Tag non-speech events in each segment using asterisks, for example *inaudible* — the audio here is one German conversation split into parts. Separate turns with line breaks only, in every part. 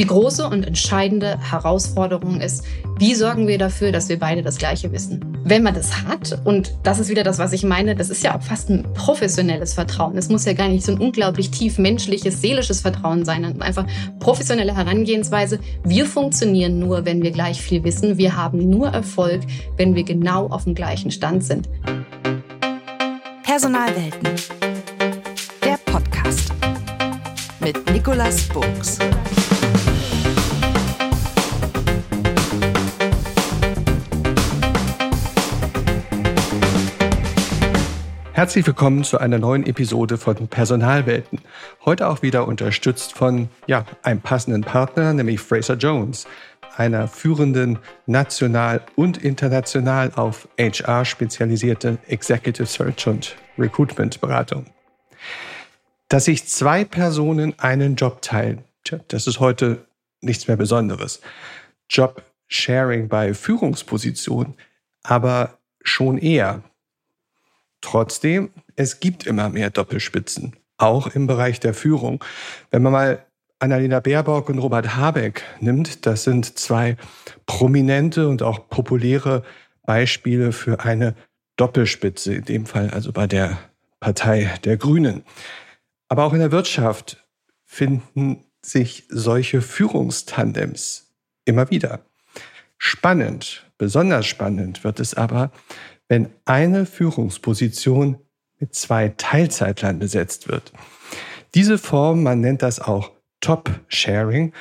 Die große und entscheidende Herausforderung ist, wie sorgen wir dafür, dass wir beide das Gleiche wissen? Wenn man das hat, und das ist wieder das, was ich meine, das ist ja auch fast ein professionelles Vertrauen. Es muss ja gar nicht so ein unglaublich tief menschliches, seelisches Vertrauen sein, sondern einfach professionelle Herangehensweise. Wir funktionieren nur, wenn wir gleich viel wissen. Wir haben nur Erfolg, wenn wir genau auf dem gleichen Stand sind.
Personalwelten. Der Podcast mit Nicolas Buchs.
Herzlich willkommen zu einer neuen Episode von Personalwelten. Heute auch wieder unterstützt von ja, einem passenden Partner, nämlich Fraser Jones, einer führenden national und international auf HR spezialisierte Executive Search und Recruitment Beratung. Dass sich zwei Personen einen Job teilen, tja, das ist heute nichts mehr Besonderes. Job Sharing bei Führungspositionen, aber schon eher Trotzdem, es gibt immer mehr Doppelspitzen, auch im Bereich der Führung. Wenn man mal Annalena Baerbock und Robert Habeck nimmt, das sind zwei prominente und auch populäre Beispiele für eine Doppelspitze, in dem Fall also bei der Partei der Grünen. Aber auch in der Wirtschaft finden sich solche Führungstandems immer wieder. Spannend, besonders spannend wird es aber, wenn eine Führungsposition mit zwei Teilzeitlern besetzt wird. Diese Form, man nennt das auch Top-Sharing,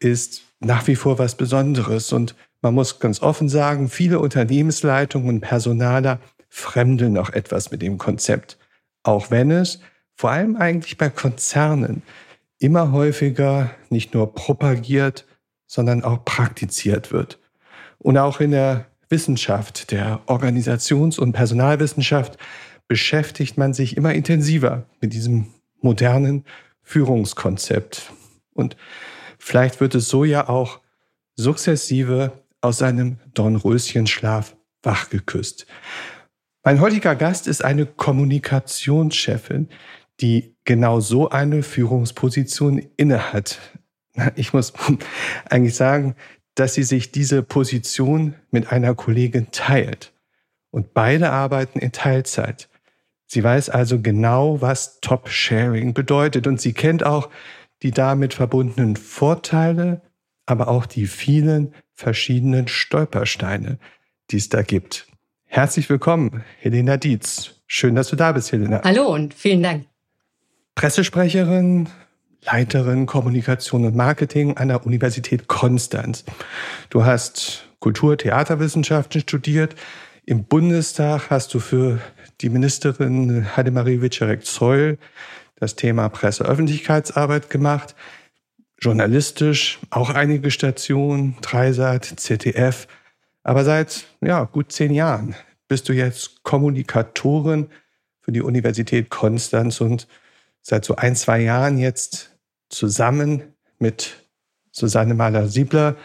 ist nach wie vor was Besonderes und man muss ganz offen sagen, viele Unternehmensleitungen und Personaler fremdeln noch etwas mit dem Konzept, auch wenn es vor allem eigentlich bei Konzernen immer häufiger nicht nur propagiert, sondern auch praktiziert wird. Und auch in der Wissenschaft, der Organisations- und Personalwissenschaft, beschäftigt man sich immer intensiver mit diesem modernen Führungskonzept. Und vielleicht wird es so ja auch sukzessive aus seinem Dornröschenschlaf wachgeküsst. Mein heutiger Gast ist eine Kommunikationschefin, die genau so eine Führungsposition innehat. Ich muss *laughs* eigentlich sagen, dass sie sich diese Position mit einer Kollegin teilt. Und beide arbeiten in Teilzeit. Sie weiß also genau, was Top-Sharing bedeutet. Und sie kennt auch die damit verbundenen Vorteile, aber auch die vielen verschiedenen Stolpersteine, die es da gibt. Herzlich willkommen, Helena Dietz. Schön, dass du da bist, Helena.
Hallo und vielen Dank.
Pressesprecherin, Leiterin Kommunikation und Marketing an der Universität Konstanz. Du hast Kultur, Theaterwissenschaften studiert. Im Bundestag hast du für die Ministerin Heidemarie Wiczerek-Zeul das Thema Presseöffentlichkeitsarbeit gemacht. Journalistisch auch einige Stationen, Dreisat, ZDF. Aber seit ja, gut zehn Jahren bist du jetzt Kommunikatorin für die Universität Konstanz und seit so ein, zwei Jahren jetzt zusammen mit Susanne Mahler-Siebler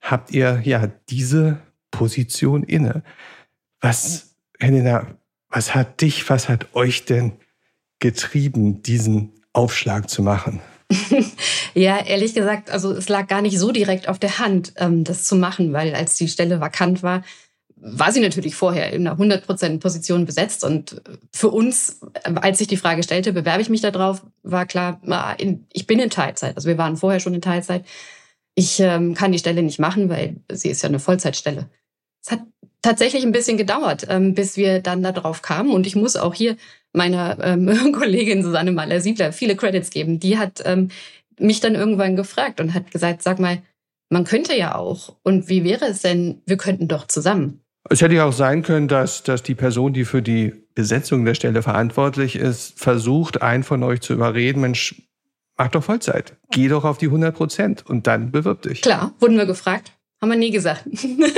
habt ihr ja diese Position inne. Was, Helena, was hat dich, was hat euch denn getrieben, diesen Aufschlag zu machen? *laughs*
ja, ehrlich gesagt, also es lag gar nicht so direkt auf der Hand, ähm, das zu machen, weil als die Stelle vakant war, war sie natürlich vorher in einer 100% Position besetzt. Und für uns, als ich die Frage stellte, bewerbe ich mich da drauf, war klar, ich bin in Teilzeit. Also wir waren vorher schon in Teilzeit. Ich ähm, kann die Stelle nicht machen, weil sie ist ja eine Vollzeitstelle. Es hat tatsächlich ein bisschen gedauert, ähm, bis wir dann da drauf kamen. Und ich muss auch hier meiner ähm, *laughs* Kollegin Susanne Mahler-Siebler viele Credits geben. Die hat mich dann irgendwann gefragt und hat gesagt, sag mal, man könnte ja auch. Und wie wäre es denn, wir könnten doch zusammen.
Es hätte ja auch sein können, dass, dass die Person, die für die Besetzung der Stelle verantwortlich ist, versucht, einen von euch zu überreden, Mensch, mach doch Vollzeit. Geh doch auf die 100 Prozent und dann bewirb dich.
Klar, wurden wir gefragt. Haben wir nie gesagt.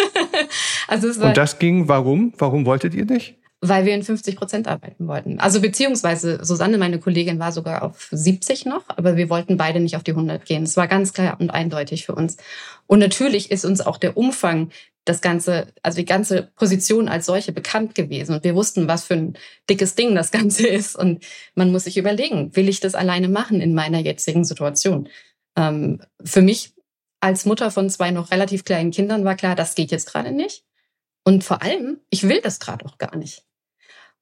*laughs*
also es war und das ging, warum? Warum wolltet ihr nicht?
Weil wir in 50 Prozent arbeiten wollten. Also beziehungsweise Susanne, meine Kollegin, war sogar auf 70 noch, aber wir wollten beide nicht auf die 100 gehen. Es war ganz klar und eindeutig für uns. Und natürlich ist uns auch der Umfang das ganze, also die ganze Position als solche bekannt gewesen. Und wir wussten, was für ein dickes Ding das Ganze *laughs* ist. Und man muss sich überlegen, will ich das alleine machen in meiner jetzigen Situation? Ähm, für mich als Mutter von zwei noch relativ kleinen Kindern war klar, das geht jetzt gerade nicht. Und vor allem, ich will das gerade auch gar nicht.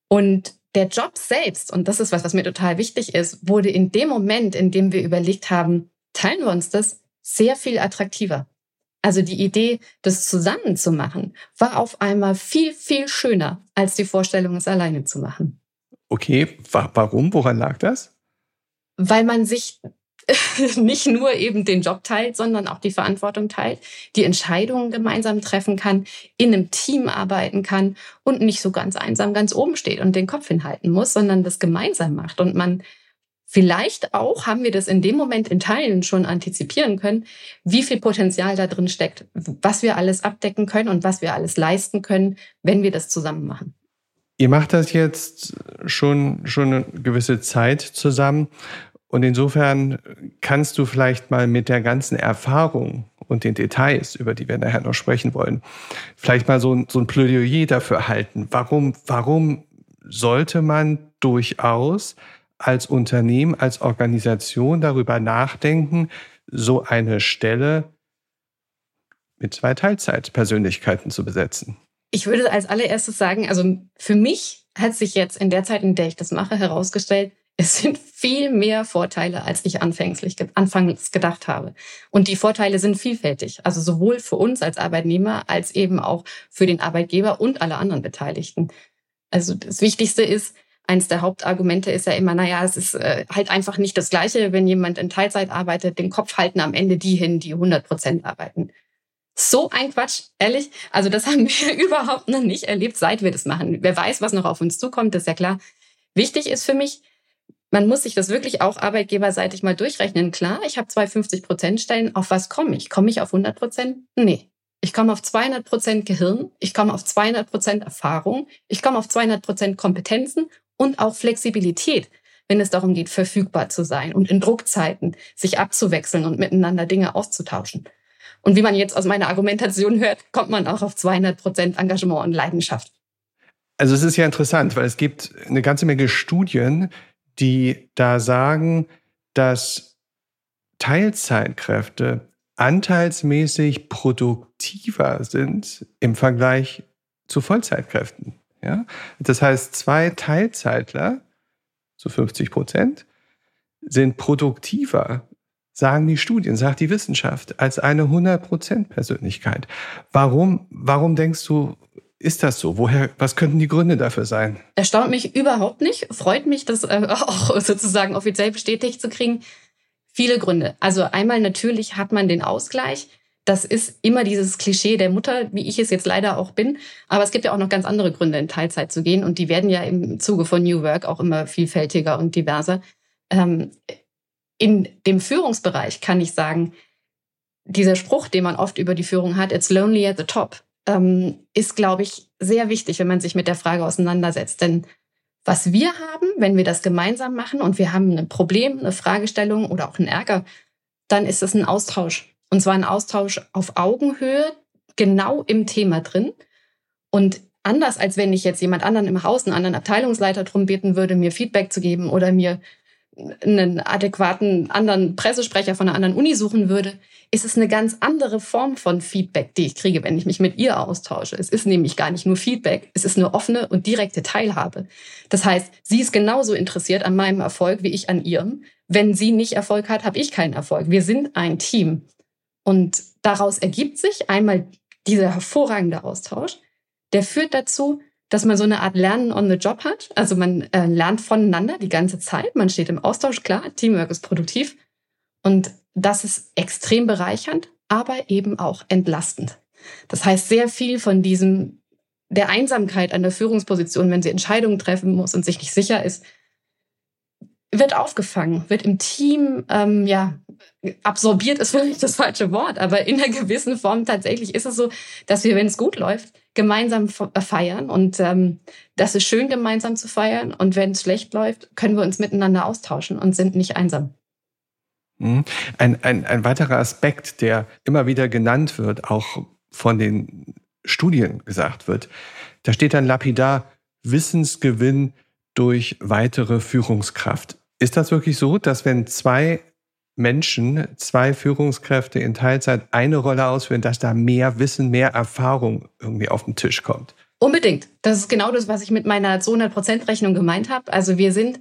Und der Job selbst, und das ist was, was mir total wichtig ist, wurde in dem Moment, in dem wir überlegt haben, teilen wir uns das, sehr viel attraktiver. Also die Idee, das zusammen zu machen, war auf einmal viel, viel schöner, als die Vorstellung, es alleine zu machen.
Okay, warum? Woran lag das?
Weil man sich *laughs* nicht nur eben den Job teilt, sondern auch die Verantwortung teilt, die Entscheidungen gemeinsam treffen kann, in einem Team arbeiten kann und nicht so ganz einsam ganz oben steht und den Kopf hinhalten muss, sondern das gemeinsam macht und man Vielleicht auch haben wir das in dem Moment in Teilen schon antizipieren können, wie viel Potenzial da drin steckt, was wir alles abdecken können und was wir alles leisten können, wenn wir das zusammen machen.
Ihr macht das jetzt schon, schon eine gewisse Zeit zusammen. Und insofern kannst du vielleicht mal mit der ganzen Erfahrung und den Details, über die wir nachher noch sprechen wollen, vielleicht mal so ein, so ein Plädoyer dafür halten. Warum, warum sollte man durchaus als Unternehmen, als Organisation darüber nachdenken, so eine Stelle mit zwei Teilzeitpersönlichkeiten zu besetzen?
Ich würde als allererstes sagen, also für mich hat sich jetzt in der Zeit, in der ich das mache, herausgestellt, es sind viel mehr Vorteile, als ich anfänglich, anfangs gedacht habe. Und die Vorteile sind vielfältig. Also sowohl für uns als Arbeitnehmer als eben auch für den Arbeitgeber und alle anderen Beteiligten. Also das Wichtigste ist, eins der Hauptargumente ist ja immer, naja, es ist äh, halt einfach nicht das Gleiche, wenn jemand in Teilzeit arbeitet, den Kopf halten am Ende die hin, die 100 Prozent arbeiten. So ein Quatsch, ehrlich. Also das haben *laughs* wir überhaupt noch nicht erlebt, seit wir das machen. Wer weiß, was noch auf uns zukommt, ist ja klar. Wichtig ist für mich, man muss sich das wirklich auch arbeitgeberseitig mal durchrechnen. Klar, ich habe zwei 50 Prozent Stellen. Auf was komme ich? Komme ich auf 100 Prozent? Nee. Ich komme auf 200 Prozent Gehirn. Ich komme auf 200 Prozent Erfahrung. Ich komme auf 200 Prozent Kompetenzen und auch Flexibilität, wenn es darum geht, verfügbar zu sein und in Druckzeiten sich abzuwechseln und miteinander Dinge auszutauschen. Und wie man jetzt aus meiner Argumentation hört, kommt man auch auf 200 Prozent Engagement und Leidenschaft.
Also es ist ja interessant, weil es gibt eine ganze Menge Studien, die da sagen, dass Teilzeitkräfte anteilsmäßig produktiver sind im Vergleich zu Vollzeitkräften. Ja? Das heißt, zwei Teilzeitler, so 50 Prozent, sind produktiver, sagen die Studien, sagt die Wissenschaft, als eine 100 Prozent Persönlichkeit. Warum, warum denkst du, ist das so? Woher, was könnten die Gründe dafür sein?
Erstaunt mich überhaupt nicht. Freut mich, das äh, *laughs* auch sozusagen offiziell bestätigt zu kriegen. Viele Gründe. Also einmal natürlich hat man den Ausgleich das ist immer dieses Klischee der Mutter, wie ich es jetzt leider auch bin. Aber es gibt ja auch noch ganz andere Gründe, in Teilzeit zu gehen. Und die werden ja im Zuge von New Work auch immer vielfältiger und diverser. Ähm, in dem Führungsbereich kann ich sagen, dieser Spruch, den man oft über die Führung hat, it's lonely at the top, ähm, ist, glaube ich, sehr wichtig, wenn man sich mit der Frage auseinandersetzt. Denn was wir haben, wenn wir das gemeinsam machen und wir haben ein Problem, eine Fragestellung oder auch einen Ärger, dann ist es ein Austausch. Und zwar ein Austausch auf Augenhöhe, genau im Thema drin. Und anders als wenn ich jetzt jemand anderen im Haus, einen anderen Abteilungsleiter drum beten würde, mir Feedback zu geben oder mir einen adäquaten anderen Pressesprecher von einer anderen Uni suchen würde, ist es eine ganz andere Form von Feedback, die ich kriege, wenn ich mich mit ihr austausche. Es ist nämlich gar nicht nur Feedback, es ist eine offene und direkte Teilhabe. Das heißt, sie ist genauso interessiert an meinem Erfolg wie ich an ihrem. Wenn sie nicht Erfolg hat, habe ich keinen Erfolg. Wir sind ein Team. Und daraus ergibt sich einmal dieser hervorragende Austausch, der führt dazu, dass man so eine Art Lernen on the Job hat. Also man äh, lernt voneinander die ganze Zeit. Man steht im Austausch, klar, Teamwork ist produktiv. Und das ist extrem bereichernd, aber eben auch entlastend. Das heißt, sehr viel von diesem, der Einsamkeit an der Führungsposition, wenn sie Entscheidungen treffen muss und sich nicht sicher ist, wird aufgefangen, wird im Team, ähm, ja, absorbiert ist vielleicht das falsche Wort, aber in einer gewissen Form tatsächlich ist es so, dass wir, wenn es gut läuft, gemeinsam äh, feiern und ähm, das ist schön, gemeinsam zu feiern und wenn es schlecht läuft, können wir uns miteinander austauschen und sind nicht einsam.
Mhm. Ein, ein, ein weiterer Aspekt, der immer wieder genannt wird, auch von den Studien gesagt wird, da steht dann lapidar Wissensgewinn durch weitere Führungskraft. Ist das wirklich so, dass wenn zwei Menschen, zwei Führungskräfte in Teilzeit eine Rolle ausführen, dass da mehr Wissen, mehr Erfahrung irgendwie auf den Tisch kommt?
Unbedingt. Das ist genau das, was ich mit meiner 200-Prozent-Rechnung gemeint habe. Also wir sind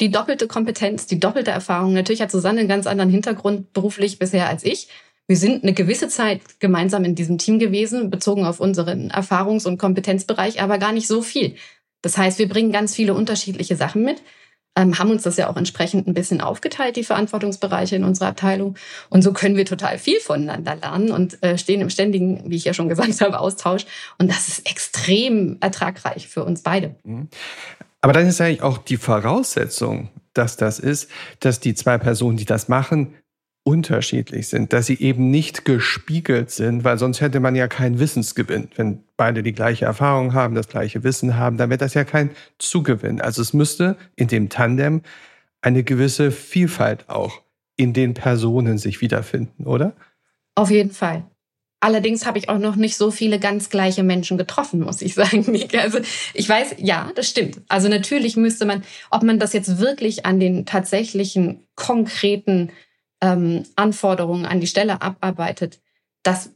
die doppelte Kompetenz, die doppelte Erfahrung. Natürlich hat Susanne einen ganz anderen Hintergrund beruflich bisher als ich. Wir sind eine gewisse Zeit gemeinsam in diesem Team gewesen, bezogen auf unseren Erfahrungs- und Kompetenzbereich, aber gar nicht so viel. Das heißt, wir bringen ganz viele unterschiedliche Sachen mit, ähm, haben uns das ja auch entsprechend ein bisschen aufgeteilt, die Verantwortungsbereiche in unserer Abteilung. Und so können wir total viel voneinander lernen und äh, stehen im ständigen, wie ich ja schon gesagt habe, Austausch. Und das ist extrem ertragreich für uns beide. Mhm.
Aber dann ist eigentlich auch die Voraussetzung, dass das ist, dass die zwei Personen, die das machen, unterschiedlich sind, dass sie eben nicht gespiegelt sind, weil sonst hätte man ja keinen Wissensgewinn. Wenn beide die gleiche Erfahrung haben, das gleiche Wissen haben, dann wäre das ja kein Zugewinn. Also es müsste in dem Tandem eine gewisse Vielfalt auch in den Personen sich wiederfinden, oder?
Auf jeden Fall. Allerdings habe ich auch noch nicht so viele ganz gleiche Menschen getroffen, muss ich *laughs* sagen. Also ich weiß, ja, das stimmt. Also natürlich müsste man, ob man das jetzt wirklich an den tatsächlichen konkreten ähm, Anforderungen an die Stelle abarbeitet, das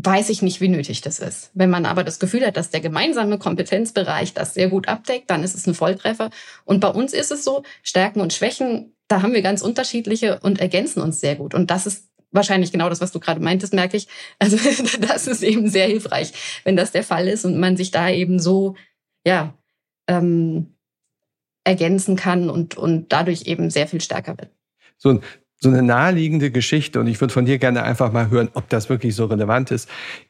weiß ich nicht, wie nötig das ist. Wenn man aber das Gefühl hat, dass der gemeinsame Kompetenzbereich das sehr gut abdeckt, dann ist es ein Volltreffer. Und bei uns ist es so, Stärken und Schwächen, da haben wir ganz unterschiedliche und ergänzen uns sehr gut. Und das ist wahrscheinlich genau das, was du gerade meintest, merke ich. *laughs* Also das ist eben sehr hilfreich, wenn das der Fall ist und man sich da eben so, ja, ähm, ergänzen kann und, und dadurch eben sehr viel stärker wird.
So, so eine naheliegende Geschichte, und ich würde von dir gerne einfach mal hören, ob das wirklich so relevant ist,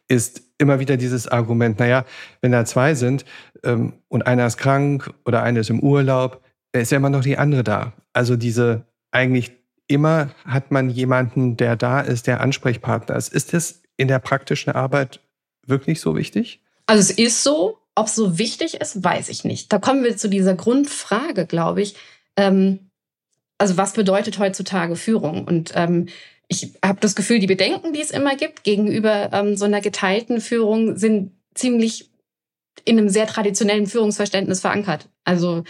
ist immer wieder dieses Argument, naja, wenn da zwei sind ähm, und einer ist krank oder einer ist im Urlaub, ist ja immer noch die andere da. Also diese eigentlich immer hat man jemanden, der da ist, der Ansprechpartner ist. Ist das in der praktischen Arbeit wirklich so wichtig?
Also es ist so. Ob es so wichtig ist, weiß ich nicht. Da kommen wir zu dieser Grundfrage, glaube ich. Ähm, also was bedeutet heutzutage Führung? Und ähm, ich habe das Gefühl, die Bedenken, die es immer gibt gegenüber ähm, so einer geteilten Führung, sind ziemlich in einem sehr traditionellen Führungsverständnis verankert. Also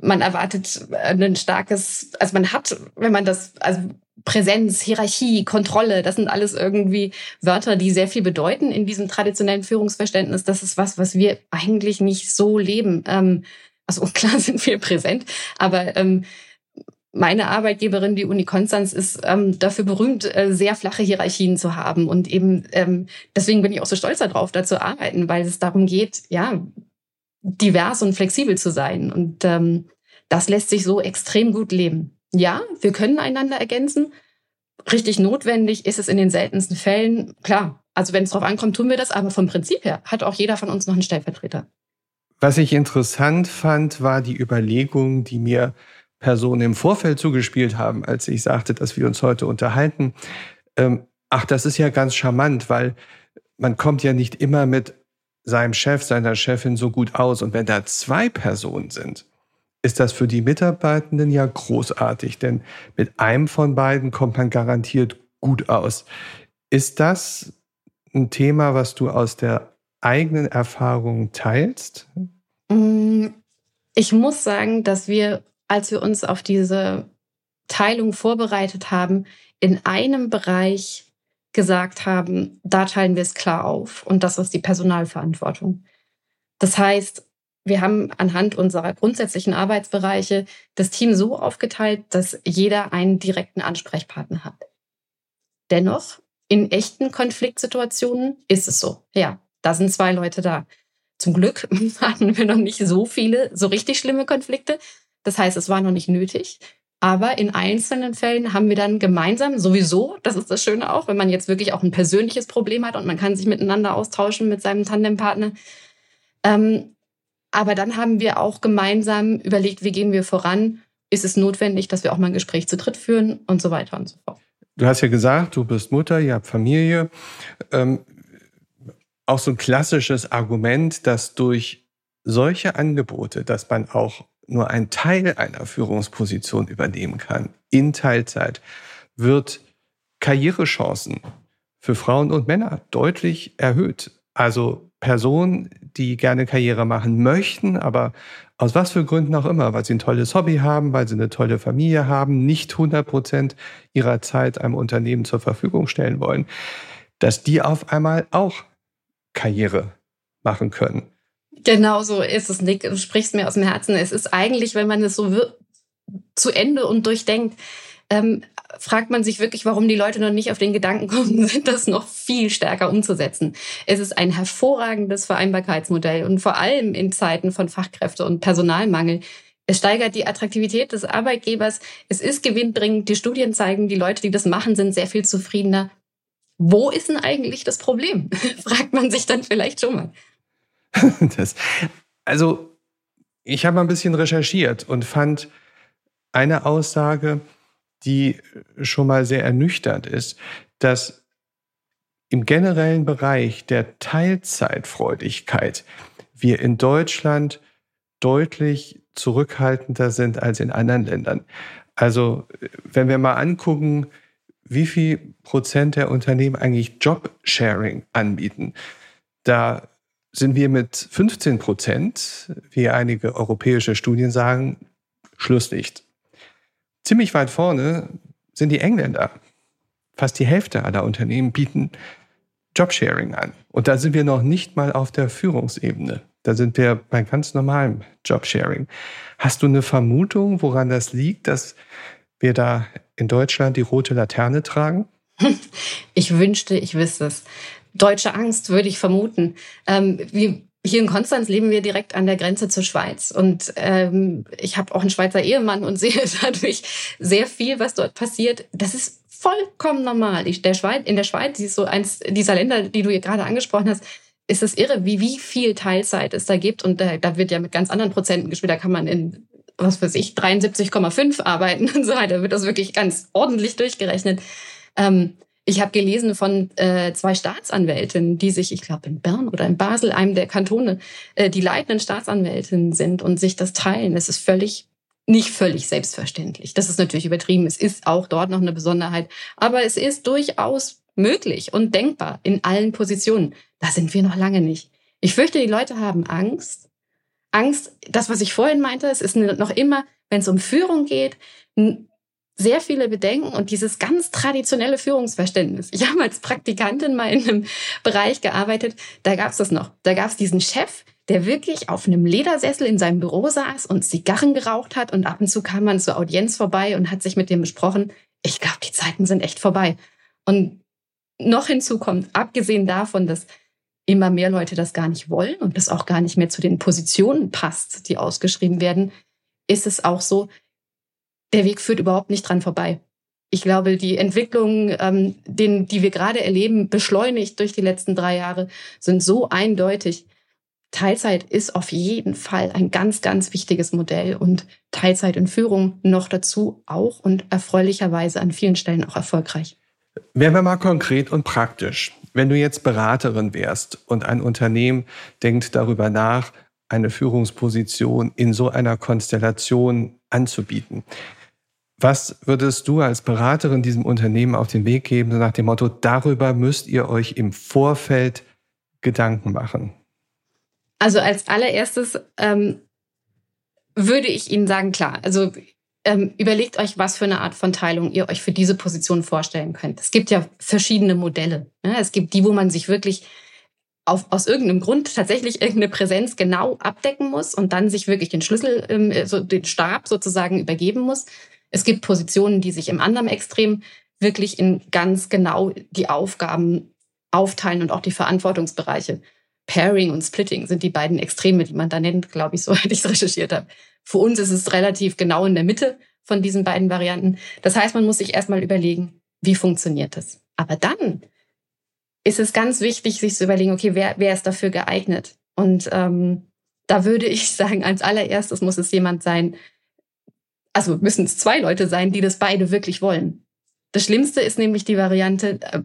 man erwartet ein starkes, also man hat, wenn man das, also Präsenz, Hierarchie, Kontrolle, das sind alles irgendwie Wörter, die sehr viel bedeuten in diesem traditionellen Führungsverständnis. Das ist was, was wir eigentlich nicht so leben. Ähm, also *laughs* klar sind wir präsent, aber ähm, meine Arbeitgeberin, die Uni Konstanz, ist ähm, dafür berühmt, äh, sehr flache Hierarchien zu haben. Und eben ähm, deswegen bin ich auch so stolz darauf, da zu arbeiten, weil es darum geht, ja, divers und flexibel zu sein. Und ähm, das lässt sich so extrem gut leben. Ja, wir können einander ergänzen. Richtig notwendig ist es in den seltensten Fällen. Klar, also wenn es drauf ankommt, tun wir das. Aber vom Prinzip her hat auch jeder von uns noch einen Stellvertreter.
Was ich interessant fand, war die Überlegung, die mir Personen im Vorfeld zugespielt haben, als ich sagte, dass wir uns heute unterhalten. Ähm, ach, das ist ja ganz charmant, weil man kommt ja nicht immer mit seinem Chef, seiner Chefin so gut aus. Und wenn da zwei Personen sind, ist das für die Mitarbeitenden ja großartig, denn mit einem von beiden kommt man garantiert gut aus. Ist das ein Thema, was du aus der eigenen Erfahrung teilst?
Mm, ich muss sagen, dass wir als wir uns auf diese Teilung vorbereitet haben, in einem Bereich gesagt haben, da teilen wir es klar auf. Und das ist die Personalverantwortung. Das heißt, wir haben anhand unserer grundsätzlichen Arbeitsbereiche das Team so aufgeteilt, dass jeder einen direkten Ansprechpartner hat. Dennoch, in echten Konfliktsituationen ist es so. Ja, da sind zwei Leute da. Zum Glück *laughs* hatten wir noch nicht so viele, so richtig schlimme Konflikte. Das heißt, es war noch nicht nötig. Aber in einzelnen Fällen haben wir dann gemeinsam sowieso, das ist das Schöne auch, wenn man jetzt wirklich auch ein persönliches Problem hat und man kann sich miteinander austauschen mit seinem Tandempartner. Ähm, aber dann haben wir auch gemeinsam überlegt, wie gehen wir voran? Ist es notwendig, dass wir auch mal ein Gespräch zu dritt führen und so weiter und so fort.
Du hast ja gesagt, du bist Mutter, ihr habt Familie. Ähm, auch so ein klassisches Argument, dass durch solche Angebote, dass man auch nur ein Teil einer Führungsposition übernehmen kann, in Teilzeit, wird Karrierechancen für Frauen und Männer deutlich erhöht. Also Personen, die gerne Karriere machen möchten, aber aus was für Gründen auch immer, weil sie ein tolles Hobby haben, weil sie eine tolle Familie haben, nicht 100 Prozent ihrer Zeit einem Unternehmen zur Verfügung stellen wollen, dass die auf einmal auch Karriere machen können.
Genau so ist es, Nick. Du sprichst mir aus dem Herzen. Es ist eigentlich, wenn man es so zu Ende und durchdenkt, ähm, fragt man sich wirklich, warum die Leute noch nicht auf den Gedanken kommen sind, *laughs* das noch viel stärker umzusetzen. Es ist ein hervorragendes Vereinbarkeitsmodell und vor allem in Zeiten von Fachkräfte- und Personalmangel. Es steigert die Attraktivität des Arbeitgebers. Es ist gewinnbringend. Die Studien zeigen, die Leute, die das machen, sind sehr viel zufriedener. Wo ist denn eigentlich das Problem? *laughs* Fragt man sich dann vielleicht schon mal. *laughs*
Das, also, ich habe mal ein bisschen recherchiert und fand eine Aussage, die schon mal sehr ernüchternd ist, dass im generellen Bereich der Teilzeitfreudigkeit wir in Deutschland deutlich zurückhaltender sind als in anderen Ländern. Also wenn wir mal angucken, wie viel Prozent der Unternehmen eigentlich Jobsharing anbieten, da sind wir mit 15 Prozent, wie einige europäische Studien sagen, Schlusslicht. Ziemlich weit vorne sind die Engländer. Fast die Hälfte aller Unternehmen bieten Jobsharing an. Und da sind wir noch nicht mal auf der Führungsebene. Da sind wir bei ganz normalem Jobsharing. Hast du eine Vermutung, woran das liegt, dass wir da in Deutschland die rote Laterne tragen? *laughs*
Ich wünschte, ich wüsste es. Deutsche Angst würde ich vermuten. Ähm, wir hier in Konstanz leben wir direkt an der Grenze zur Schweiz und ähm, ich habe auch einen Schweizer Ehemann und *laughs* sehe dadurch sehr viel, was dort passiert. Das ist vollkommen normal. Ich, der Schweiz, in der Schweiz, die ist so eins dieser Länder, die du hier gerade angesprochen hast, ist es irre, wie, wie viel Teilzeit es da gibt. Und da, da wird ja mit ganz anderen Prozenten gespielt. Da kann man in, was weiß ich, 73,5 arbeiten *laughs* und so weiter. Da wird das wirklich ganz ordentlich durchgerechnet. Ähm, ich habe gelesen von äh, zwei Staatsanwältinnen, die sich, ich glaube in Bern oder in Basel, einem der Kantone, äh, die leitenden Staatsanwältinnen sind und sich das teilen. Es ist völlig nicht völlig selbstverständlich. Das ist natürlich übertrieben. Es ist auch dort noch eine Besonderheit. Aber es ist durchaus möglich und denkbar in allen Positionen. Da sind wir noch lange nicht. Ich fürchte, die Leute haben Angst. Angst, das, was ich vorhin meinte, es ist noch immer, wenn es um Führung geht, sehr viele Bedenken und dieses ganz traditionelle Führungsverständnis. Ich habe als Praktikantin mal in einem Bereich gearbeitet, da gab es das noch. Da gab es diesen Chef, der wirklich auf einem Ledersessel in seinem Büro saß und Zigarren geraucht hat und ab und zu kam man zur Audienz vorbei und hat sich mit dem besprochen. Ich glaube, die Zeiten sind echt vorbei. Und noch hinzu kommt, abgesehen davon, dass immer mehr Leute das gar nicht wollen und das auch gar nicht mehr zu den Positionen passt, die ausgeschrieben werden, ist es auch so, der Weg führt überhaupt nicht dran vorbei. Ich glaube, die Entwicklungen, ähm, den, die wir gerade erleben, beschleunigt durch die letzten drei Jahre, sind so eindeutig. Teilzeit ist auf jeden Fall ein ganz, ganz wichtiges Modell und Teilzeit in Führung noch dazu auch und erfreulicherweise an vielen Stellen auch erfolgreich.
Werden wir mal konkret und praktisch. Wenn du jetzt Beraterin wärst und ein Unternehmen denkt darüber nach, eine Führungsposition in so einer Konstellation anzubieten. Was würdest du als Beraterin diesem Unternehmen auf den Weg geben, nach dem Motto, darüber müsst ihr euch im Vorfeld Gedanken machen?
Also als allererstes ähm, würde ich Ihnen sagen, klar, also ähm, überlegt euch, was für eine Art von Teilung ihr euch für diese Position vorstellen könnt. Es gibt ja verschiedene Modelle. Ne? Es gibt die, wo man sich wirklich auf, aus irgendeinem Grund tatsächlich irgendeine Präsenz genau abdecken muss und dann sich wirklich den Schlüssel, ähm, so den Stab sozusagen übergeben muss. Es gibt Positionen, die sich im anderen Extrem wirklich in ganz genau die Aufgaben aufteilen und auch die Verantwortungsbereiche. Pairing und Splitting sind die beiden Extreme, die man da nennt, glaube ich, so *laughs* hätte ich es recherchiert habe. Für uns ist es relativ genau in der Mitte von diesen beiden Varianten. Das heißt, man muss sich erstmal überlegen, wie funktioniert das? Aber dann ist es ganz wichtig, sich zu überlegen, okay, wer, wer ist dafür geeignet? Und ähm, da würde ich *laughs* sagen, als allererstes muss es jemand sein, also müssen es zwei Leute sein, die das beide wirklich wollen. Das Schlimmste ist nämlich die Variante, äh,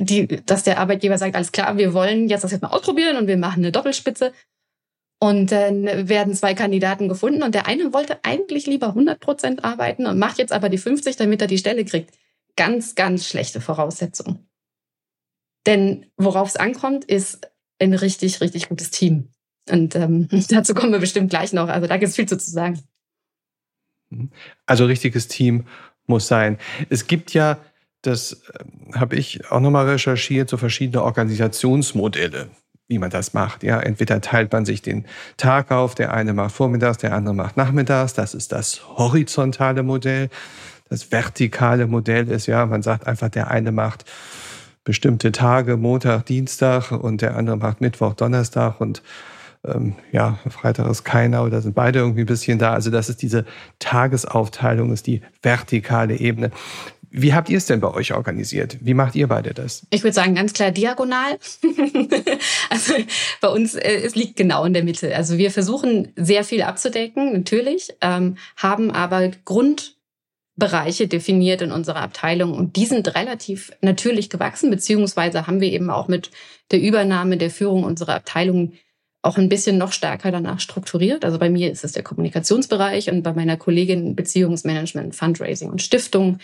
die, dass der Arbeitgeber sagt, alles klar, wir wollen jetzt das jetzt mal ausprobieren und wir machen eine Doppelspitze. Und dann werden zwei Kandidaten gefunden und der eine wollte eigentlich lieber 100 Prozent arbeiten und macht jetzt aber die 50, damit er die Stelle kriegt. Ganz, ganz schlechte Voraussetzung. Denn worauf es ankommt, ist ein richtig, richtig gutes Team. Und ähm, *laughs* dazu kommen wir bestimmt gleich noch. Also da gibt es viel zu sagen.
Mhm. Also richtiges Team muss sein. Es gibt ja, das äh, habe ich auch nochmal recherchiert, so verschiedene Organisationsmodelle, wie man das macht. Ja, entweder teilt man sich den Tag auf, der eine macht vormittags, der andere macht nachmittags. Das ist das horizontale Modell. Das vertikale Modell ist ja, man sagt einfach, der eine macht bestimmte Tage, Montag, Dienstag und der andere macht Mittwoch, Donnerstag und ähm, ja, Freitag ist keiner oder sind beide irgendwie ein bisschen da. Also das ist diese Tagesaufteilung, ist die vertikale Ebene. Wie habt ihr es denn bei euch organisiert? Wie macht ihr beide das?
Ich würde sagen, ganz klar diagonal. *laughs* also bei uns, äh, es liegt genau in der Mitte. Also wir versuchen sehr viel abzudecken, natürlich, ähm, haben aber Grundbereiche definiert in unserer Abteilung und die sind relativ natürlich gewachsen, beziehungsweise haben wir eben auch mit der Übernahme der Führung unserer Abteilung auch ein bisschen noch stärker danach strukturiert. Also bei mir ist es der Kommunikationsbereich und bei meiner Kollegin Beziehungsmanagement, Fundraising und Stiftung.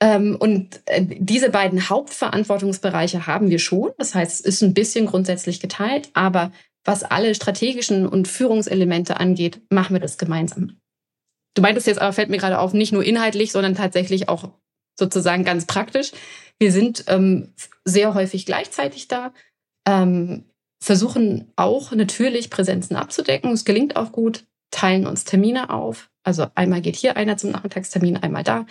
Ähm, und äh, diese beiden Hauptverantwortungsbereiche haben wir schon. Das heißt, es ist ein bisschen grundsätzlich geteilt, aber was alle strategischen und Führungselemente angeht, machen wir das gemeinsam. Du meintest jetzt aber, fällt mir gerade auf, nicht nur inhaltlich, sondern tatsächlich auch sozusagen ganz praktisch. Wir sind ähm, sehr häufig gleichzeitig da. Ähm, versuchen auch natürlich Präsenzen abzudecken. Es gelingt auch gut, teilen uns Termine auf. Also einmal geht hier einer zum Nachmittagstermin, einmal da.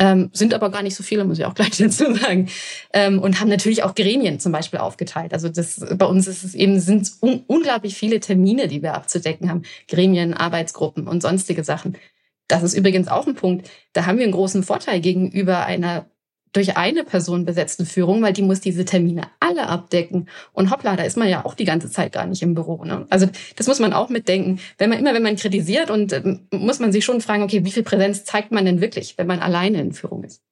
Ähm, sind aber gar nicht so viele, muss ich auch *laughs* gleich dazu sagen. Ähm, und haben natürlich auch Gremien zum Beispiel aufgeteilt. Also das, bei uns ist es eben, sind un unglaublich viele Termine, die wir abzudecken haben. Gremien, Arbeitsgruppen und sonstige Sachen. Das ist übrigens auch ein Punkt. Da haben wir einen großen Vorteil gegenüber einer durch eine Person besetzten Führung, weil die muss diese Termine alle abdecken. Und hoppla, da ist man ja auch die ganze Zeit gar nicht im Büro. Ne? Also das muss man auch mitdenken. Wenn man immer, wenn man kritisiert und äh, muss man sich schon fragen, okay, wie viel Präsenz zeigt man denn wirklich, wenn man alleine in Führung ist?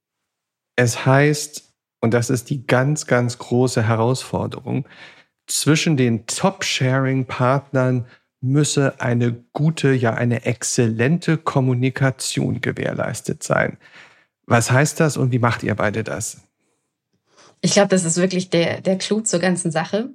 Es heißt, und das ist die ganz, ganz große Herausforderung, zwischen den Top-Sharing-Partnern müsse eine gute, ja eine exzellente Kommunikation gewährleistet sein. Was heißt das und wie macht ihr beide das?
Ich glaube, das ist wirklich der, der Clou zur ganzen Sache.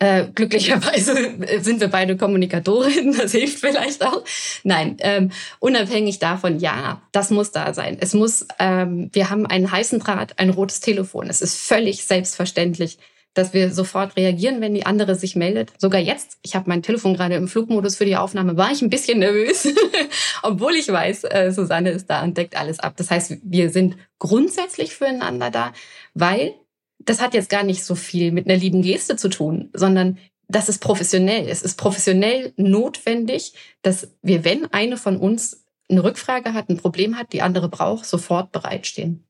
Äh, glücklicherweise *laughs* sind wir beide Kommunikatorinnen, das hilft vielleicht auch. Nein, ähm, unabhängig davon, ja, das muss da sein. Es muss, ähm, wir haben einen heißen Draht, ein rotes Telefon. Es ist völlig selbstverständlich, dass wir sofort reagieren, wenn die andere sich meldet. Sogar jetzt, ich habe mein Telefon gerade im Flugmodus für die Aufnahme, war ich ein bisschen nervös, *laughs* obwohl ich weiß, äh, Susanne ist da und deckt alles ab. Das heißt, wir sind grundsätzlich füreinander da, weil das hat jetzt gar nicht so viel mit einer lieben Geste zu tun, sondern das ist professionell. Es ist professionell notwendig, dass wir, wenn eine von uns eine Rückfrage hat, ein Problem hat, die andere braucht, sofort bereitstehen.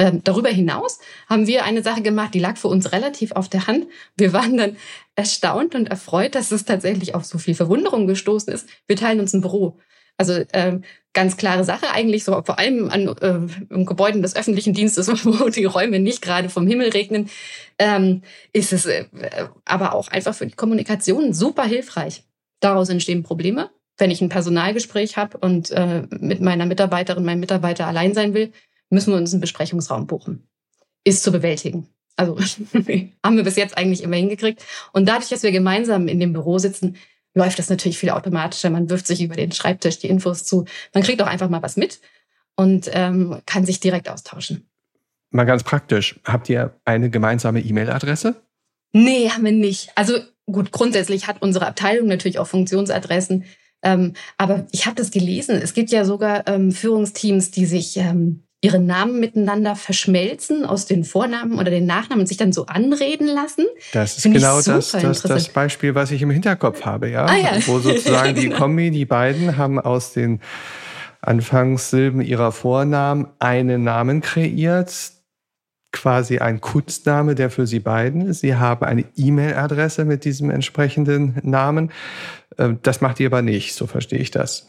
Ähm, darüber hinaus haben wir eine Sache gemacht, die lag für uns relativ auf der Hand. Wir waren dann erstaunt und erfreut, dass es tatsächlich auf so viel Verwunderung gestoßen ist. Wir teilen uns ein Büro. Also ähm, ganz klare Sache eigentlich, so vor allem an äh, Gebäuden des öffentlichen Dienstes, *laughs* wo die Räume nicht gerade vom Himmel regnen, ähm, ist es äh, aber auch einfach für die Kommunikation super hilfreich. Daraus entstehen Probleme. Wenn ich ein Personalgespräch habe und äh, mit meiner Mitarbeiterin, meinem Mitarbeiter allein sein will, müssen wir uns einen Besprechungsraum buchen. Ist zu bewältigen. Also *laughs* haben wir bis jetzt eigentlich immer hingekriegt. Und dadurch, dass wir gemeinsam in dem Büro sitzen, läuft das natürlich viel automatischer. Man wirft sich über den Schreibtisch die Infos zu. Man kriegt auch einfach mal was mit und ähm, kann sich direkt austauschen.
Mal ganz praktisch. Habt ihr eine gemeinsame E-Mail-Adresse?
Nee, haben wir nicht. Also gut, grundsätzlich hat unsere Abteilung natürlich auch Funktionsadressen. Ähm, aber ich habe das gelesen. Es gibt ja sogar ähm, Führungsteams, die sich ähm, ihre Namen miteinander verschmelzen aus den Vornamen oder den Nachnamen und sich dann so anreden lassen.
Das ist Find genau das, das, das Beispiel, was ich im Hinterkopf habe, ja. Ah, ja. Wo sozusagen *laughs* die Kombi, die beiden haben aus den Anfangssilben ihrer Vornamen einen Namen kreiert, quasi ein Kunstname, der für sie beiden ist. Sie haben eine E-Mail-Adresse mit diesem entsprechenden Namen. Äh, das macht ihr aber nicht, so verstehe ich das.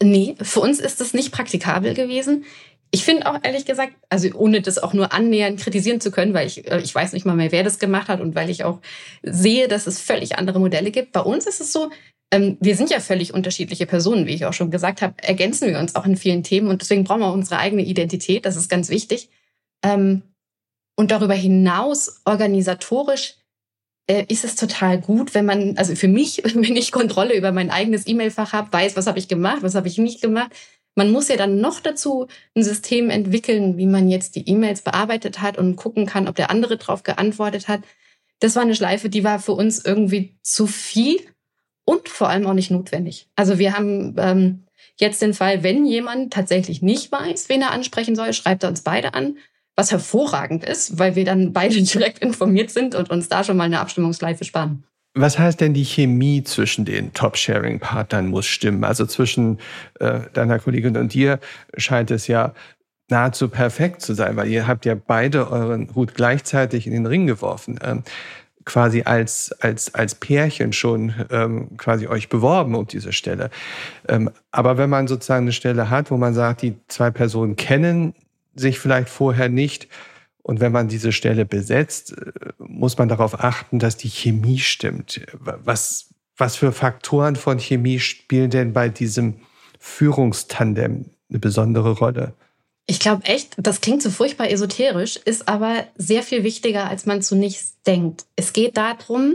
Nee, für uns ist das nicht praktikabel gewesen. Ich finde auch ehrlich gesagt, also ohne das auch nur annähernd kritisieren zu können, weil ich, äh, ich weiß nicht mal mehr, wer das gemacht hat und weil ich auch sehe, dass es völlig andere Modelle gibt. Bei uns ist es so, ähm, wir sind ja völlig unterschiedliche Personen, wie ich auch schon gesagt habe, ergänzen wir uns auch in vielen Themen und deswegen brauchen wir unsere eigene Identität, das ist ganz wichtig. Ähm, und darüber hinaus organisatorisch äh, ist es total gut, wenn man, also für mich, *laughs* wenn ich Kontrolle über mein eigenes E-Mail-Fach habe, weiß, was habe ich gemacht, was habe ich nicht gemacht. Man muss ja dann noch dazu ein System entwickeln, wie man jetzt die E-Mails bearbeitet hat und gucken kann, ob der andere drauf geantwortet hat. Das war eine Schleife, die war für uns irgendwie zu viel und vor allem auch nicht notwendig. Also wir haben ähm, jetzt den Fall, wenn jemand tatsächlich nicht weiß, wen er ansprechen soll, schreibt er uns beide an was hervorragend ist, weil wir dann beide *laughs* direkt informiert sind und uns da schon mal eine Abstimmungsschleife sparen.
Was heißt denn die Chemie zwischen den Top-Sharing-Partnern muss stimmen? Also zwischen äh, deiner Kollegin und dir scheint es ja nahezu perfekt zu sein, weil ihr habt ja beide euren Hut gleichzeitig in den Ring geworfen. Ähm, quasi als, als, als Pärchen schon ähm, quasi euch beworben um diese Stelle. Ähm, aber wenn man sozusagen eine Stelle hat, wo man sagt, die zwei Personen kennen sich vielleicht vorher nicht. Und wenn man diese Stelle besetzt, äh, muss man darauf achten, dass die Chemie stimmt. Was, was für Faktoren von Chemie spielen denn bei diesem Führungstandem eine besondere Rolle?
Ich glaube echt, das klingt so furchtbar esoterisch, ist aber sehr viel wichtiger, als man zunächst denkt. Es geht darum,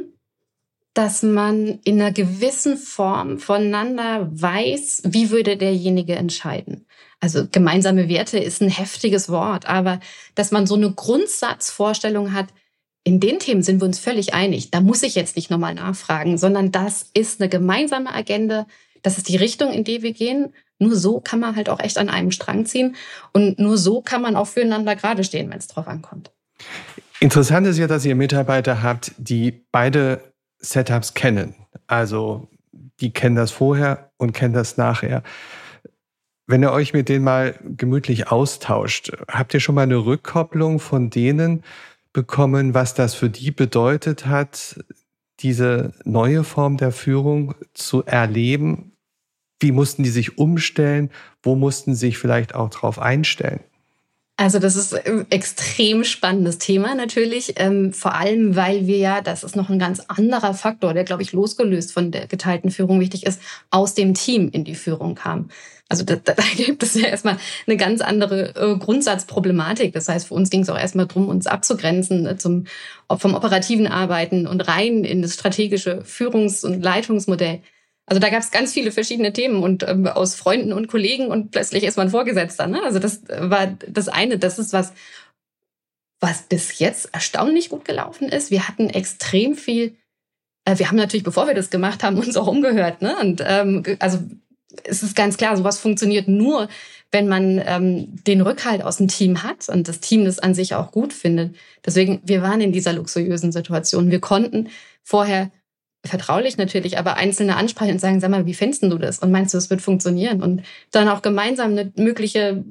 dass man in einer gewissen Form voneinander weiß, wie würde derjenige entscheiden also gemeinsame Werte ist ein heftiges Wort, aber dass man so eine Grundsatzvorstellung hat, in den Themen sind wir uns völlig einig. Da muss ich jetzt nicht nochmal nachfragen, sondern das ist eine gemeinsame Agenda. Das ist die Richtung, in die wir gehen. Nur so kann man halt auch echt an einem Strang ziehen. Und nur so kann man auch füreinander gerade stehen, wenn es drauf ankommt.
Interessant ist ja, dass ihr Mitarbeiter habt, die beide Setups kennen. Also die kennen das vorher und kennen das nachher. Wenn ihr euch mit denen mal gemütlich austauscht, habt ihr schon mal eine Rückkopplung von denen bekommen, was das für die bedeutet hat, diese neue Form der Führung zu erleben? Wie mussten die sich umstellen? Wo mussten sie sich vielleicht auch drauf einstellen?
Also das ist ein extrem spannendes Thema natürlich, ähm, vor allem weil wir ja, das ist noch ein ganz anderer Faktor, der, glaube ich, losgelöst von der geteilten Führung wichtig ist, aus dem Team in die Führung kam. Also da, da *laughs* gibt es ja erstmal eine ganz andere äh, Grundsatzproblematik. Das heißt, für uns ging es auch erstmal drum, uns abzugrenzen äh, zum, vom operativen Arbeiten und rein in das strategische Führungs- und Leitungsmodell. Also da gab es ganz viele verschiedene Themen und ähm, aus Freunden und Kollegen und plötzlich ist man Vorgesetzter. Ne? Also das war das eine, das ist was, was bis jetzt erstaunlich gut gelaufen ist. Wir hatten extrem viel, äh, wir haben natürlich, bevor wir das gemacht haben, *laughs* uns auch umgehört. Ne? Und ähm, also es ist ganz klar, sowas funktioniert nur, wenn man ähm, den Rückhalt aus dem Team hat und das Team das an sich auch gut findet. Deswegen, wir waren in dieser luxuriösen Situation. Wir konnten vorher vertraulich natürlich, aber einzelne ansprechen und sagen, sag mal, wie findest du das? Und meinst du, es wird funktionieren? Und dann auch gemeinsam eine mögliche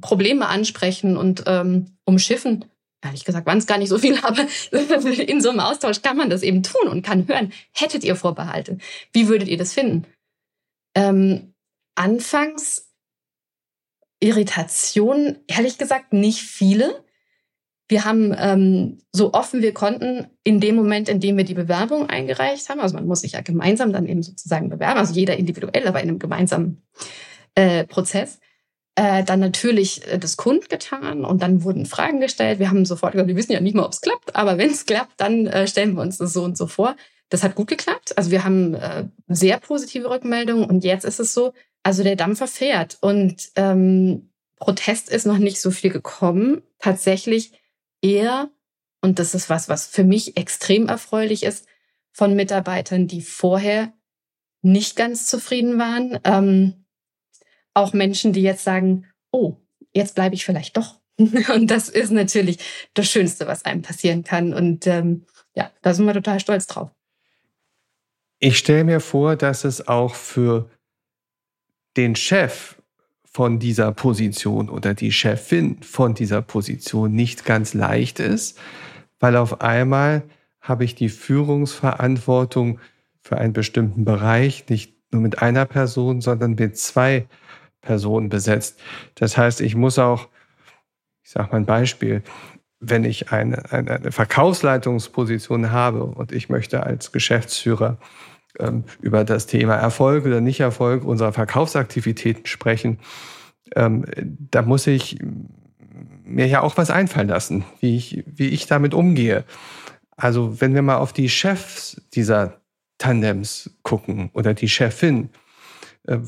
Probleme ansprechen und ähm, umschiffen. Ehrlich gesagt waren es gar nicht so viele, *laughs* aber in so einem Austausch kann man das eben tun und kann hören, hättet ihr Vorbehalte? Wie würdet ihr das finden? Ähm, anfangs Irritationen, ehrlich gesagt, nicht viele. Wir haben ähm, so offen wir konnten in dem Moment, in dem wir die Bewerbung eingereicht haben, also man muss sich ja gemeinsam dann eben sozusagen bewerben, also jeder individuell, aber in einem gemeinsamen äh, Prozess, äh, dann natürlich äh, das kundgetan und dann wurden Fragen gestellt. Wir haben sofort gesagt, wir wissen ja nicht mal, ob es klappt, aber wenn es klappt, dann äh, stellen wir uns das so und so vor. Das hat gut geklappt. Also wir haben äh, sehr positive Rückmeldungen und jetzt ist es so, also der Dampfer fährt und ähm, Protest ist noch nicht so viel gekommen. Tatsächlich eher, und das ist was, was für mich extrem erfreulich ist, von Mitarbeitern, die vorher nicht ganz zufrieden waren. Ähm, auch Menschen, die jetzt sagen, oh, jetzt bleibe ich vielleicht doch. *laughs* und das ist natürlich das Schönste, was einem passieren kann. Und ähm, ja, da sind wir total stolz drauf.
Ich stelle mir vor, dass es auch für den Chef von dieser Position oder die Chefin von dieser Position nicht ganz leicht ist, weil auf einmal habe ich die Führungsverantwortung für einen bestimmten Bereich nicht nur mit einer Person, sondern mit zwei Personen besetzt. Das heißt, ich muss auch, ich sage mal ein Beispiel, wenn ich eine, eine, Verkaufsleitungsposition habe und ich möchte als Geschäftsführer ähm, über das Thema Erfolg oder Nicht-Erfolg unserer Verkaufsaktivitäten sprechen, ähm, da muss ich mir ja auch was einfallen lassen, wie ich, wie ich damit umgehe. Also wenn wir mal auf die Chefs dieser Tandems gucken oder die Chefin, äh,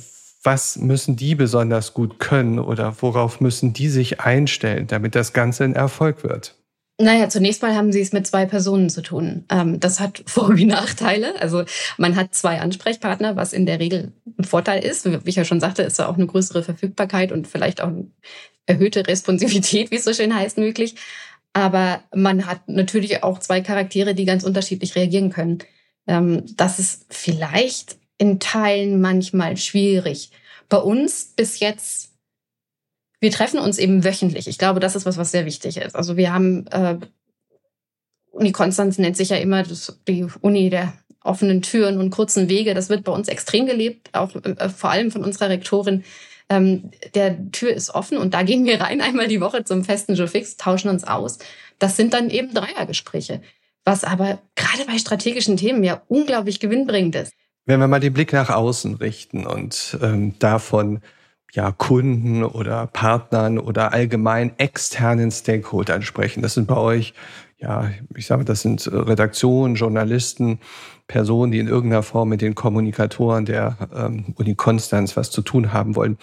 was müssen die besonders gut können oder worauf müssen die sich einstellen, damit das Ganze ein Erfolg wird?
Naja, zunächst mal haben sie es mit zwei Personen zu tun. Ähm, das hat *laughs* Vor- wie Nachteile. Also man hat zwei Ansprechpartner, was in der Regel ein Vorteil ist. Wie ich ja schon sagte, ist da auch eine größere Verfügbarkeit und vielleicht auch eine erhöhte Responsivität, wie es so schön heißt, möglich. Aber man hat natürlich auch zwei Charaktere, die ganz unterschiedlich reagieren können. Ähm, das ist vielleicht in Teilen manchmal schwierig. Bei uns bis jetzt wir treffen uns eben wöchentlich. Ich glaube, das ist was, was sehr wichtig ist. Also wir haben, äh, Uni Konstanz nennt sich ja immer das, die Uni der offenen Türen und kurzen Wege. Das wird bei uns extrem gelebt, auch äh, vor allem von unserer Rektorin. Ähm, der Tür ist offen und da gehen wir rein einmal die Woche zum festen Joe Fix, tauschen uns aus. Das sind dann eben Dreiergespräche, was aber gerade bei strategischen Themen ja unglaublich gewinnbringend ist.
Wenn wir mal den Blick nach außen richten und ähm, davon ja, Kunden oder Partnern oder allgemein externen Stakeholdern sprechen. Das sind bei euch, ja, ich sage, das sind Redaktionen, Journalisten, Personen, die in irgendeiner Form mit den Kommunikatoren der ähm, Uni Konstanz was zu tun haben wollen.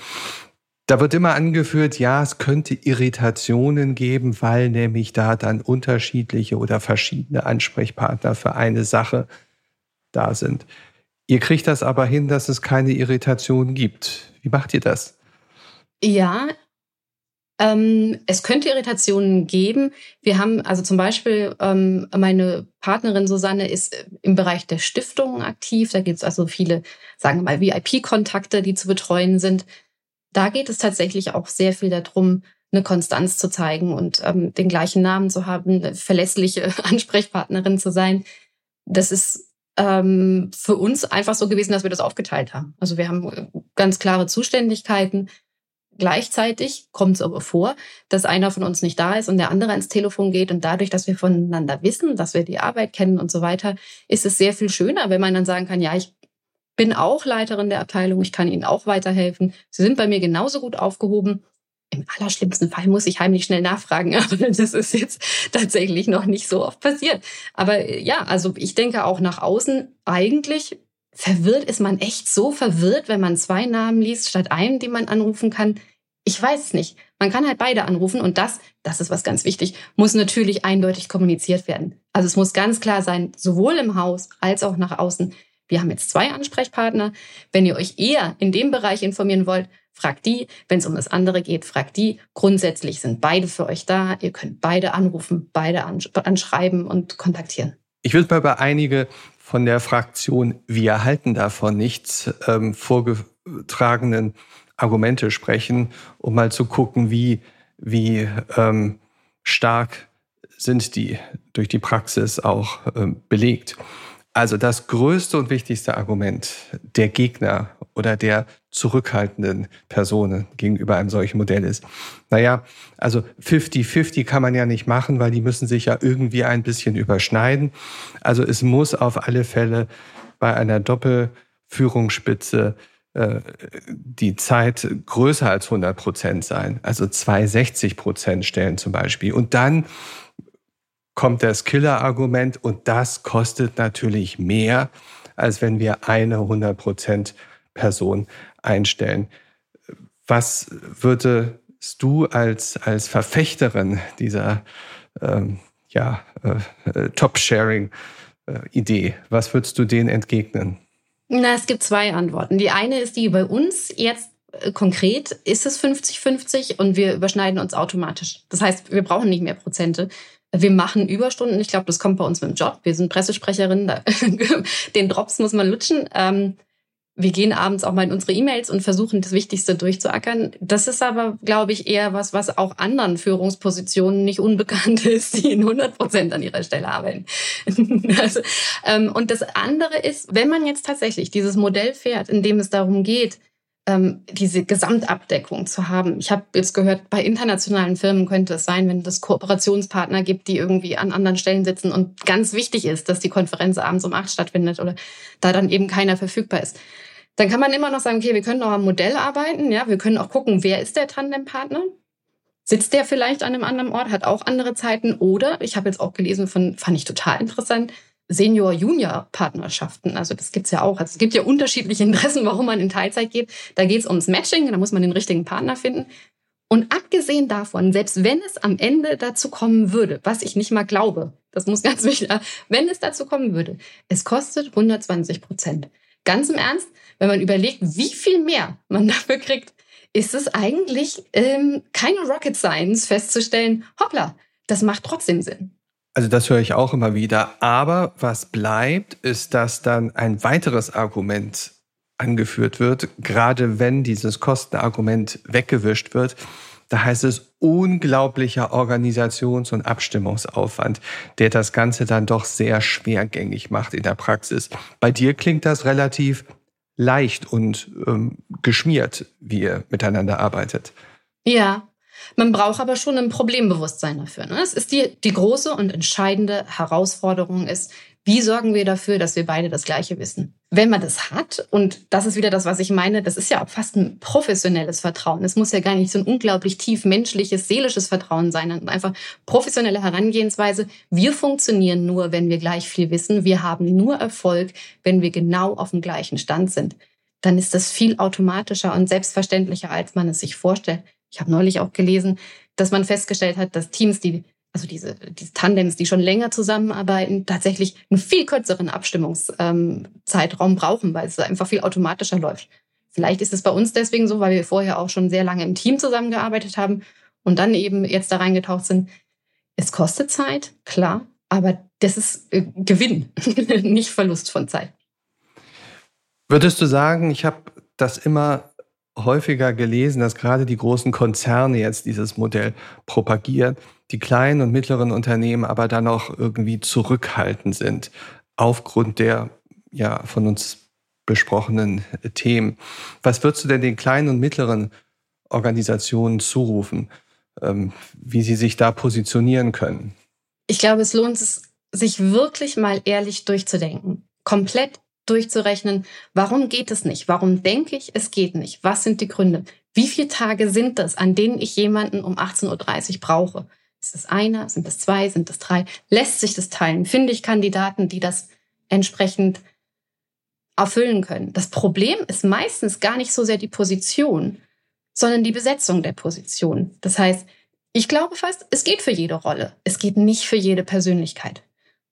Da wird immer angeführt, ja, es könnte Irritationen geben, weil nämlich da dann unterschiedliche oder verschiedene Ansprechpartner für eine Sache da sind. Ihr kriegt das aber hin, dass es keine Irritationen gibt. Wie macht ihr das?
Ja, ähm, es könnte Irritationen geben. Wir haben also zum Beispiel ähm, meine Partnerin Susanne ist im Bereich der Stiftung aktiv. Da gibt es also viele, sagen wir mal, VIP-Kontakte, die zu betreuen sind. Da geht es tatsächlich auch sehr viel darum, eine Konstanz zu zeigen und ähm, den gleichen Namen zu haben, eine verlässliche *laughs* Ansprechpartnerin zu sein. Das ist ähm, für uns einfach so gewesen, dass wir das aufgeteilt haben. Also wir haben ganz klare Zuständigkeiten Gleichzeitig kommt es aber vor, dass einer von uns nicht da ist und der andere ans Telefon geht. Und dadurch, dass wir voneinander wissen, dass wir die Arbeit kennen und so weiter, ist es sehr viel schöner, wenn man dann sagen kann, ja, ich bin auch Leiterin der Abteilung, ich kann Ihnen auch weiterhelfen. Sie sind bei mir genauso gut aufgehoben. Im allerschlimmsten Fall muss ich heimlich schnell nachfragen, *laughs* aber das ist jetzt tatsächlich noch nicht so oft passiert. Aber ja, also ich denke auch nach außen eigentlich verwirrt ist man echt so verwirrt, wenn man zwei Namen liest statt einem, den man anrufen kann. Ich weiß es nicht. Man kann halt beide anrufen und das, das ist was ganz wichtig, muss natürlich eindeutig kommuniziert werden. Also es muss ganz klar sein, sowohl im Haus als auch nach außen. Wir haben jetzt zwei Ansprechpartner. Wenn ihr euch eher in dem Bereich informieren wollt, fragt die. Wenn es um das andere geht, fragt die. Grundsätzlich sind beide für euch da. Ihr könnt beide anrufen, beide anschreiben und kontaktieren.
Ich würde mal bei einige von der Fraktion Wir erhalten davon nichts ähm, vorgetragenen Argumente sprechen, um mal zu gucken, wie, wie ähm, stark sind die durch die Praxis auch ähm, belegt. Also das größte und wichtigste Argument der Gegner oder der zurückhaltenden Personen gegenüber einem solchen Modell ist, naja, also 50-50 kann man ja nicht machen, weil die müssen sich ja irgendwie ein bisschen überschneiden. Also es muss auf alle Fälle bei einer Doppelführungsspitze äh, die Zeit größer als 100 Prozent sein, also 260 Prozent stellen zum Beispiel. Und dann kommt das Killer-Argument und das kostet natürlich mehr, als wenn wir eine 100 Prozent Person einstellen. Was würdest du als, als Verfechterin dieser ähm, ja, äh, äh Top-Sharing-Idee, was würdest du denen entgegnen?
Na, es gibt zwei Antworten. Die eine ist die bei uns jetzt äh, konkret ist es 50-50 und wir überschneiden uns automatisch. Das heißt, wir brauchen nicht mehr Prozente. Wir machen Überstunden. Ich glaube, das kommt bei uns mit dem Job. Wir sind Pressesprecherinnen. *laughs* Den Drops muss man lutschen. Wir gehen abends auch mal in unsere E-Mails und versuchen, das Wichtigste durchzuackern. Das ist aber, glaube ich, eher was, was auch anderen Führungspositionen nicht unbekannt *laughs* ist, die in 100 Prozent an ihrer Stelle arbeiten. *laughs* also, ähm, und das andere ist, wenn man jetzt tatsächlich dieses Modell fährt, in dem es darum geht, ähm, diese Gesamtabdeckung zu haben. Ich habe jetzt gehört, bei internationalen Firmen könnte es sein, wenn es Kooperationspartner gibt, die irgendwie an anderen Stellen sitzen und ganz wichtig ist, dass die Konferenz abends um acht stattfindet oder da dann eben keiner verfügbar ist. Dann kann man immer noch sagen, okay, wir können auch am Modell arbeiten, ja, wir können auch gucken, wer ist der Tandempartner. sitzt der vielleicht an einem anderen Ort, hat auch andere Zeiten. Oder ich habe jetzt auch gelesen von, fand ich total interessant, Senior-Junior-Partnerschaften. Also das gibt's ja auch. Also es gibt ja unterschiedliche Interessen, warum man in Teilzeit geht. Da geht's ums Matching, da muss man den richtigen Partner finden. Und abgesehen davon, selbst wenn es am Ende dazu kommen würde, was ich nicht mal glaube, das muss ganz *laughs* wichtig, wenn es dazu kommen würde, es kostet 120 Prozent. Ganz im Ernst, wenn man überlegt, wie viel mehr man *laughs* dafür kriegt, ist es eigentlich ähm, keine Rocket Science festzustellen, hoppla, das macht trotzdem Sinn.
Also das höre ich auch immer wieder. Aber was bleibt, ist, dass dann ein weiteres Argument angeführt wird, gerade wenn dieses Kostenargument weggewischt wird. Da heißt es unglaublicher Organisations- und Abstimmungsaufwand, der das Ganze dann doch sehr schwergängig macht in der Praxis. Bei dir klingt das relativ leicht und ähm, geschmiert, wie ihr miteinander arbeitet.
Ja, man braucht aber schon ein Problembewusstsein dafür. Ne? Es ist die, die große und entscheidende Herausforderung ist, wie sorgen wir dafür, dass wir beide das Gleiche wissen? Wenn man das hat, und das ist wieder das, was ich meine, das ist ja auch fast ein professionelles Vertrauen. Es muss ja gar nicht so ein unglaublich tief menschliches, seelisches Vertrauen sein, sondern einfach professionelle Herangehensweise. Wir funktionieren nur, wenn wir gleich viel wissen. Wir haben nur Erfolg, wenn wir genau auf dem gleichen Stand sind. Dann ist das viel automatischer und selbstverständlicher, als man es sich vorstellt. Ich habe neulich auch gelesen, dass man festgestellt hat, dass Teams, die also diese, diese Tandems, die schon länger zusammenarbeiten, tatsächlich einen viel kürzeren Abstimmungszeitraum brauchen, weil es einfach viel automatischer läuft. Vielleicht ist es bei uns deswegen so, weil wir vorher auch schon sehr lange im Team zusammengearbeitet haben und dann eben jetzt da reingetaucht sind. Es kostet Zeit, klar, aber das ist äh, Gewinn, *laughs* nicht Verlust von Zeit.
Würdest du sagen, ich habe das immer häufiger gelesen, dass gerade die großen Konzerne jetzt dieses Modell propagieren die kleinen und mittleren Unternehmen aber dann auch irgendwie zurückhaltend sind aufgrund der ja von uns besprochenen Themen. Was würdest du denn den kleinen und mittleren Organisationen zurufen, ähm, wie sie sich da positionieren können?
Ich glaube, es lohnt es, sich wirklich mal ehrlich durchzudenken, komplett durchzurechnen, warum geht es nicht? Warum denke ich, es geht nicht? Was sind die Gründe? Wie viele Tage sind das, an denen ich jemanden um 18.30 Uhr brauche? Ist es einer? Sind es zwei? Sind es drei? Lässt sich das teilen? Finde ich Kandidaten, die das entsprechend erfüllen können? Das Problem ist meistens gar nicht so sehr die Position, sondern die Besetzung der Position. Das heißt, ich glaube fast, es geht für jede Rolle. Es geht nicht für jede Persönlichkeit.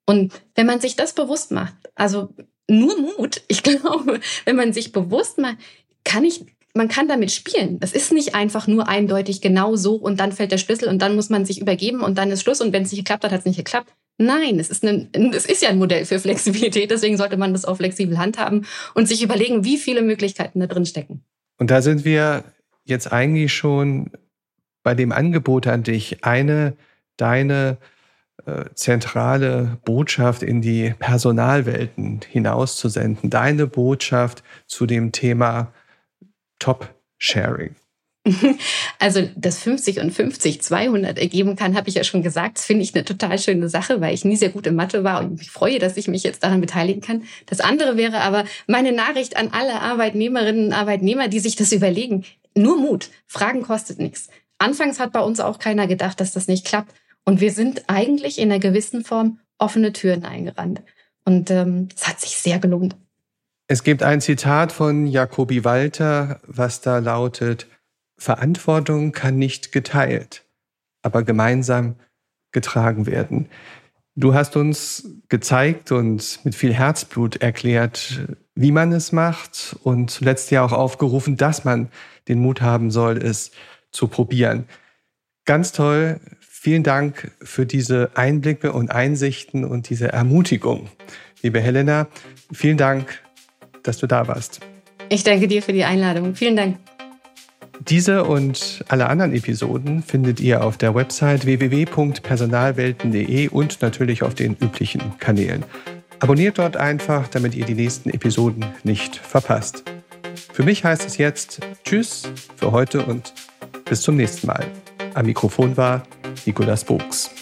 Und wenn man sich das bewusst macht, also nur Mut, *laughs* ich glaube, wenn man sich bewusst macht, kann ich man kann damit spielen. Das ist nicht einfach nur eindeutig genau so und dann fällt der Schlüssel und dann muss man sich übergeben und dann ist Schluss und wenn es nicht geklappt hat, hat es nicht geklappt. Nein, es ist, ein, es ist ja ein Modell für Flexibilität, deswegen sollte man das auch flexibel handhaben und sich überlegen, wie viele Möglichkeiten da drin stecken.
Und da sind wir jetzt eigentlich schon bei dem Angebot an dich, eine deine äh, zentrale Botschaft in die Personalwelten hinauszusenden, deine Botschaft zu dem Thema Top-Sharing? *laughs*
Also, dass 50 und 50 200 ergeben kann, habe ich ja schon gesagt. Das finde ich eine total schöne Sache, weil ich nie sehr gut in Mathe war und ich freue, dass ich mich jetzt daran beteiligen kann. Das andere wäre aber meine Nachricht an alle Arbeitnehmerinnen und Arbeitnehmer, die sich das überlegen. Nur Mut. Fragen kostet nichts. Anfangs hat bei uns auch keiner gedacht, dass das nicht klappt. Und wir sind eigentlich in einer gewissen Form offene Türen eingerannt. Und ähm, es ähm, hat sich sehr gelohnt.
Es gibt ein Zitat von Jacobi Walter, was da lautet, Verantwortung kann nicht geteilt, aber gemeinsam getragen werden. Du hast uns gezeigt und mit viel Herzblut erklärt, wie man es macht und zuletzt ja auch aufgerufen, dass man den Mut haben soll, es zu probieren. Ganz toll. Vielen Dank für diese Einblicke und Einsichten und diese Ermutigung. Liebe Helena, vielen Dank dass du da warst.
Ich danke dir für die Einladung. Vielen Dank.
Diese und alle anderen Episoden findet ihr auf der Website www.personalwelten.de und natürlich auf den üblichen Kanälen. Abonniert dort einfach, damit ihr die nächsten Episoden nicht verpasst. Für mich heißt es jetzt Tschüss für heute und bis zum nächsten Mal. Am Mikrofon war Nikolas Bogs.